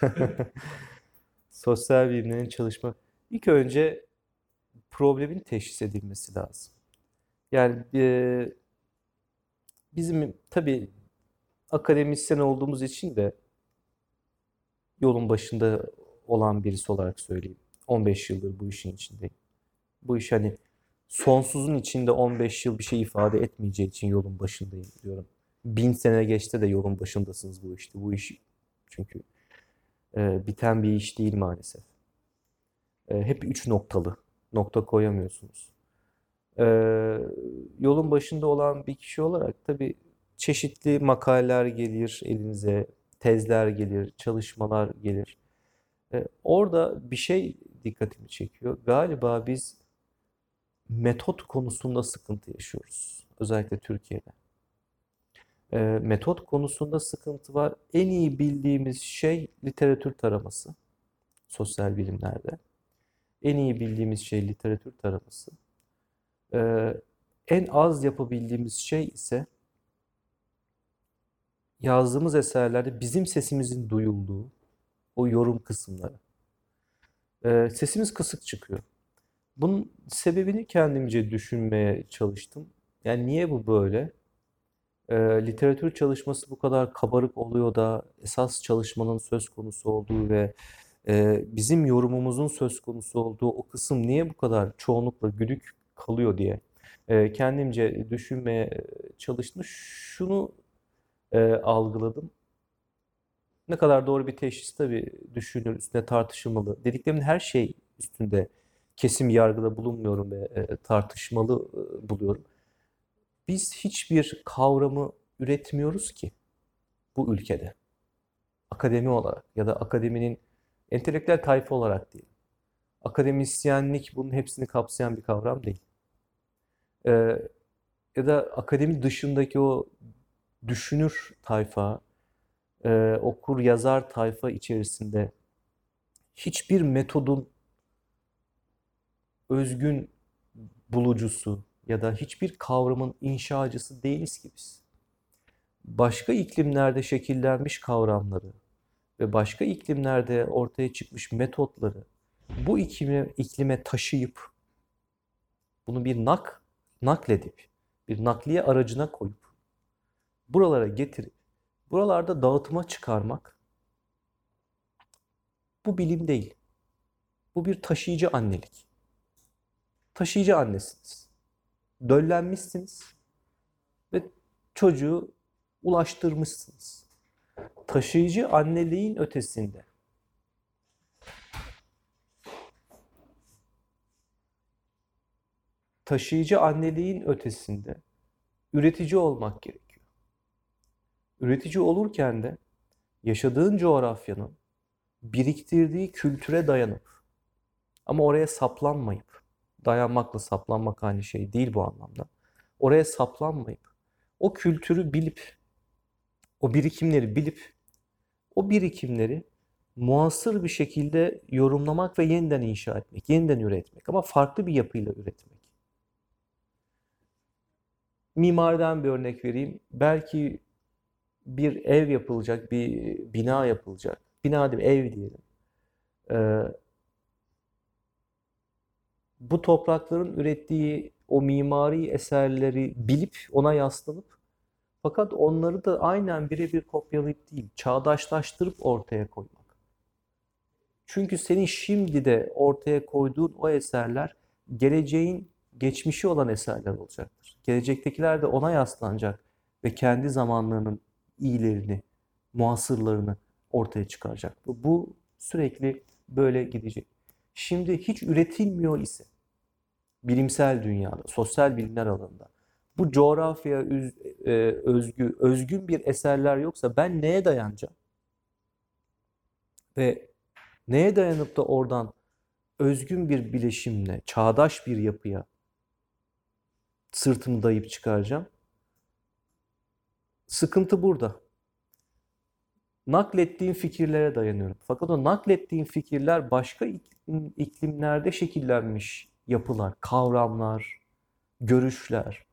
Sosyal bilimlerin çalışma. İlk önce problemin teşhis edilmesi lazım. Yani e, bizim tabii akademisyen olduğumuz için de yolun başında olan birisi olarak söyleyeyim. 15 yıldır bu işin içindeyim. Bu iş hani sonsuzun içinde 15 yıl bir şey ifade etmeyeceği için yolun başındayım diyorum. Bin sene geçti de yolun başındasınız bu işte. Bu iş çünkü e, biten bir iş değil maalesef. E, hep üç noktalı. Nokta koyamıyorsunuz. E, yolun başında olan bir kişi olarak tabii çeşitli makaleler gelir elinize, tezler gelir, çalışmalar gelir. E, orada bir şey dikkatimi çekiyor. Galiba biz metot konusunda sıkıntı yaşıyoruz. Özellikle Türkiye'de. E, metot konusunda sıkıntı var. En iyi bildiğimiz şey literatür taraması. Sosyal bilimlerde. En iyi bildiğimiz şey literatür taraması. E, en az yapabildiğimiz şey ise yazdığımız eserlerde bizim sesimizin duyulduğu o yorum kısımları. Ee, sesimiz kısık çıkıyor. Bunun sebebini kendimce düşünmeye çalıştım. Yani niye bu böyle? Ee, literatür çalışması bu kadar kabarık oluyor da esas çalışmanın söz konusu olduğu ve e, bizim yorumumuzun söz konusu olduğu o kısım niye bu kadar çoğunlukla güdük kalıyor diye e, kendimce düşünmeye çalıştım. Şunu e, algıladım. Ne kadar doğru bir teşhis tabii düşünülür, üstüne tartışılmalı. Dediklerimin her şey üstünde kesim yargıda bulunmuyorum ve e, tartışmalı e, buluyorum. Biz hiçbir kavramı üretmiyoruz ki bu ülkede. Akademi olarak ya da akademinin entelektüel tayfa olarak değil. Akademisyenlik bunun hepsini kapsayan bir kavram değil. Ee, ya da akademi dışındaki o düşünür tayfa, e, okur yazar tayfa içerisinde hiçbir metodun özgün bulucusu ya da hiçbir kavramın inşacısı değiliz ki biz. Başka iklimlerde şekillenmiş kavramları ve başka iklimlerde ortaya çıkmış metotları bu iklime, iklime taşıyıp bunu bir nak nakledip bir nakliye aracına koyup buralara getirip buralarda dağıtıma çıkarmak bu bilim değil. Bu bir taşıyıcı annelik. Taşıyıcı annesiniz. Döllenmişsiniz ve çocuğu ulaştırmışsınız. Taşıyıcı anneliğin ötesinde taşıyıcı anneliğin ötesinde üretici olmak gerekiyor. Üretici olurken de yaşadığın coğrafyanın biriktirdiği kültüre dayanıp ama oraya saplanmayıp dayanmakla saplanmak aynı şey değil bu anlamda. Oraya saplanmayıp o kültürü bilip o birikimleri bilip o birikimleri muasır bir şekilde yorumlamak ve yeniden inşa etmek, yeniden üretmek ama farklı bir yapıyla üretmek. Mimariden bir örnek vereyim. Belki bir ev yapılacak, bir bina yapılacak. Bina değil, ev diyelim. Ee, bu toprakların ürettiği o mimari eserleri bilip ona yaslanıp fakat onları da aynen birebir kopyalayıp değil, çağdaşlaştırıp ortaya koymak. Çünkü senin şimdi de ortaya koyduğun o eserler geleceğin geçmişi olan eserler olacaktır. Gelecektekiler de ona yaslanacak ve kendi zamanlarının iyilerini, muasırlarını ortaya çıkaracak. Bu sürekli böyle gidecek. Şimdi hiç üretilmiyor ise bilimsel dünyada, sosyal bilimler alanında bu coğrafya e, özgü, özgün bir eserler yoksa ben neye dayanacağım? Ve neye dayanıp da oradan özgün bir bileşimle, çağdaş bir yapıya sırtımı dayayıp çıkaracağım? Sıkıntı burada. Naklettiğin fikirlere dayanıyorum. Fakat o naklettiğin fikirler başka iklimlerde şekillenmiş yapılar, kavramlar, görüşler.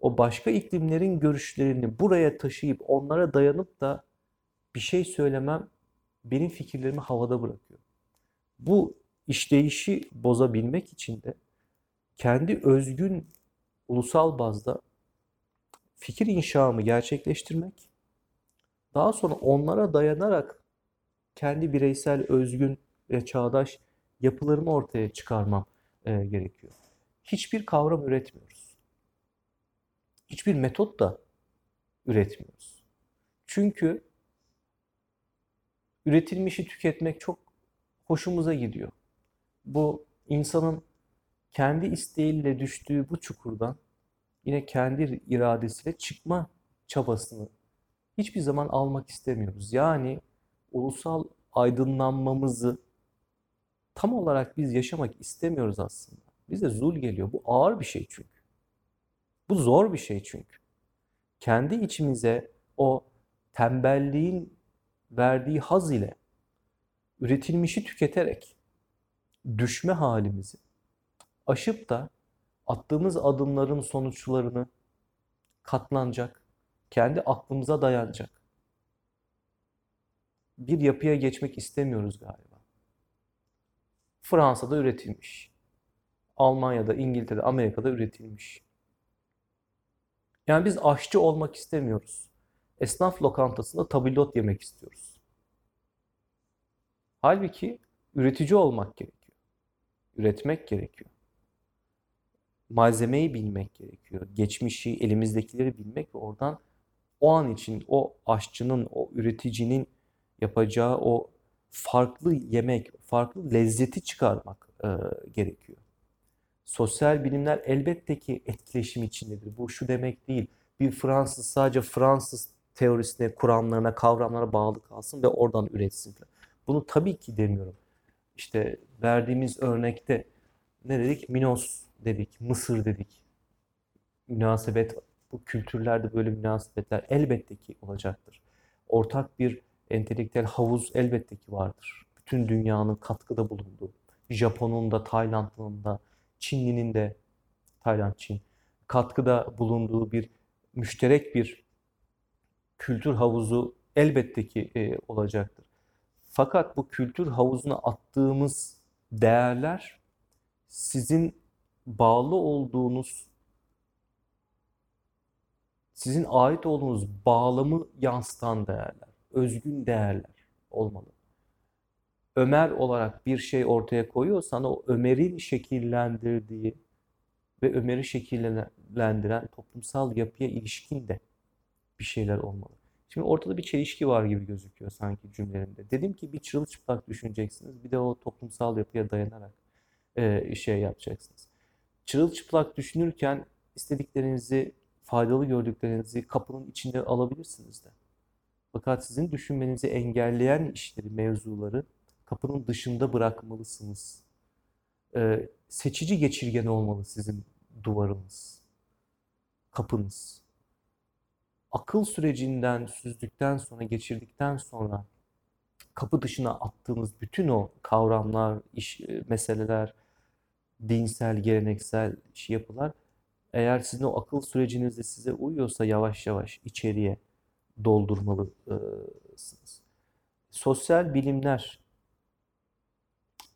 O başka iklimlerin görüşlerini buraya taşıyıp onlara dayanıp da bir şey söylemem benim fikirlerimi havada bırakıyor. Bu işleyişi bozabilmek için de kendi özgün ulusal bazda fikir inşamı gerçekleştirmek, daha sonra onlara dayanarak kendi bireysel, özgün ve çağdaş yapılarımı ortaya çıkarmam e, gerekiyor. Hiçbir kavram üretmiyoruz. Hiçbir metot da üretmiyoruz. Çünkü üretilmişi tüketmek çok hoşumuza gidiyor. Bu insanın kendi isteğiyle düştüğü bu çukurdan yine kendi iradesiyle çıkma çabasını hiçbir zaman almak istemiyoruz. Yani ulusal aydınlanmamızı tam olarak biz yaşamak istemiyoruz aslında. Bize zul geliyor. Bu ağır bir şey çünkü. Bu zor bir şey çünkü. Kendi içimize o tembelliğin verdiği haz ile üretilmişi tüketerek düşme halimizi aşıp da attığımız adımların sonuçlarını katlanacak, kendi aklımıza dayanacak bir yapıya geçmek istemiyoruz galiba. Fransa'da üretilmiş. Almanya'da, İngiltere'de, Amerika'da üretilmiş. Yani biz aşçı olmak istemiyoruz. Esnaf lokantasında tabildot yemek istiyoruz. Halbuki üretici olmak gerekiyor. Üretmek gerekiyor. Malzemeyi bilmek gerekiyor. Geçmişi, elimizdekileri bilmek ve oradan o an için o aşçının, o üreticinin yapacağı o farklı yemek, farklı lezzeti çıkarmak e, gerekiyor. Sosyal bilimler elbette ki etkileşim içindedir. Bu şu demek değil. Bir Fransız sadece Fransız teorisine, kuramlarına, kavramlara bağlı kalsın ve oradan üretsin. Bunu tabii ki demiyorum. İşte verdiğimiz örnekte ne dedik? Minos dedik, Mısır dedik. Münasebet, bu kültürlerde böyle münasebetler elbette ki olacaktır. Ortak bir entelektüel havuz elbette ki vardır. Bütün dünyanın katkıda bulunduğu, Japon'un da, Tayland'ın da, Çinli'nin de, Tayland, Çin, katkıda bulunduğu bir müşterek bir kültür havuzu elbette ki e, olacaktır. Fakat bu kültür havuzuna attığımız değerler sizin bağlı olduğunuz, sizin ait olduğunuz bağlamı yansıtan değerler, özgün değerler olmalı. Ömer olarak bir şey ortaya koyuyorsan o Ömer'in şekillendirdiği ve Ömer'i şekillendiren toplumsal yapıya ilişkin de bir şeyler olmalı. Şimdi ortada bir çelişki var gibi gözüküyor sanki cümlelerinde. Dedim ki bir çırılçıplak düşüneceksiniz. Bir de o toplumsal yapıya dayanarak e, şey yapacaksınız. Çırılçıplak düşünürken istediklerinizi, faydalı gördüklerinizi kapının içinde alabilirsiniz de. Fakat sizin düşünmenizi engelleyen işleri, mevzuları kapının dışında bırakmalısınız. E, seçici geçirgen olmalı sizin duvarınız, kapınız akıl sürecinden süzdükten sonra, geçirdikten sonra kapı dışına attığımız bütün o kavramlar, iş, e, meseleler, dinsel, geleneksel iş yapılar eğer sizin o akıl sürecinizde size uyuyorsa yavaş yavaş içeriye doldurmalısınız. Sosyal bilimler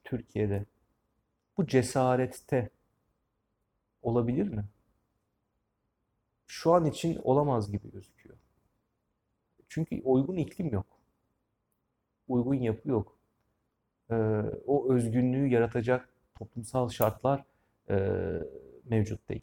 Türkiye'de bu cesarette olabilir mi? şu an için olamaz gibi gözüküyor. Çünkü uygun iklim yok. Uygun yapı yok. Ee, o özgünlüğü yaratacak toplumsal şartlar e, mevcut değil.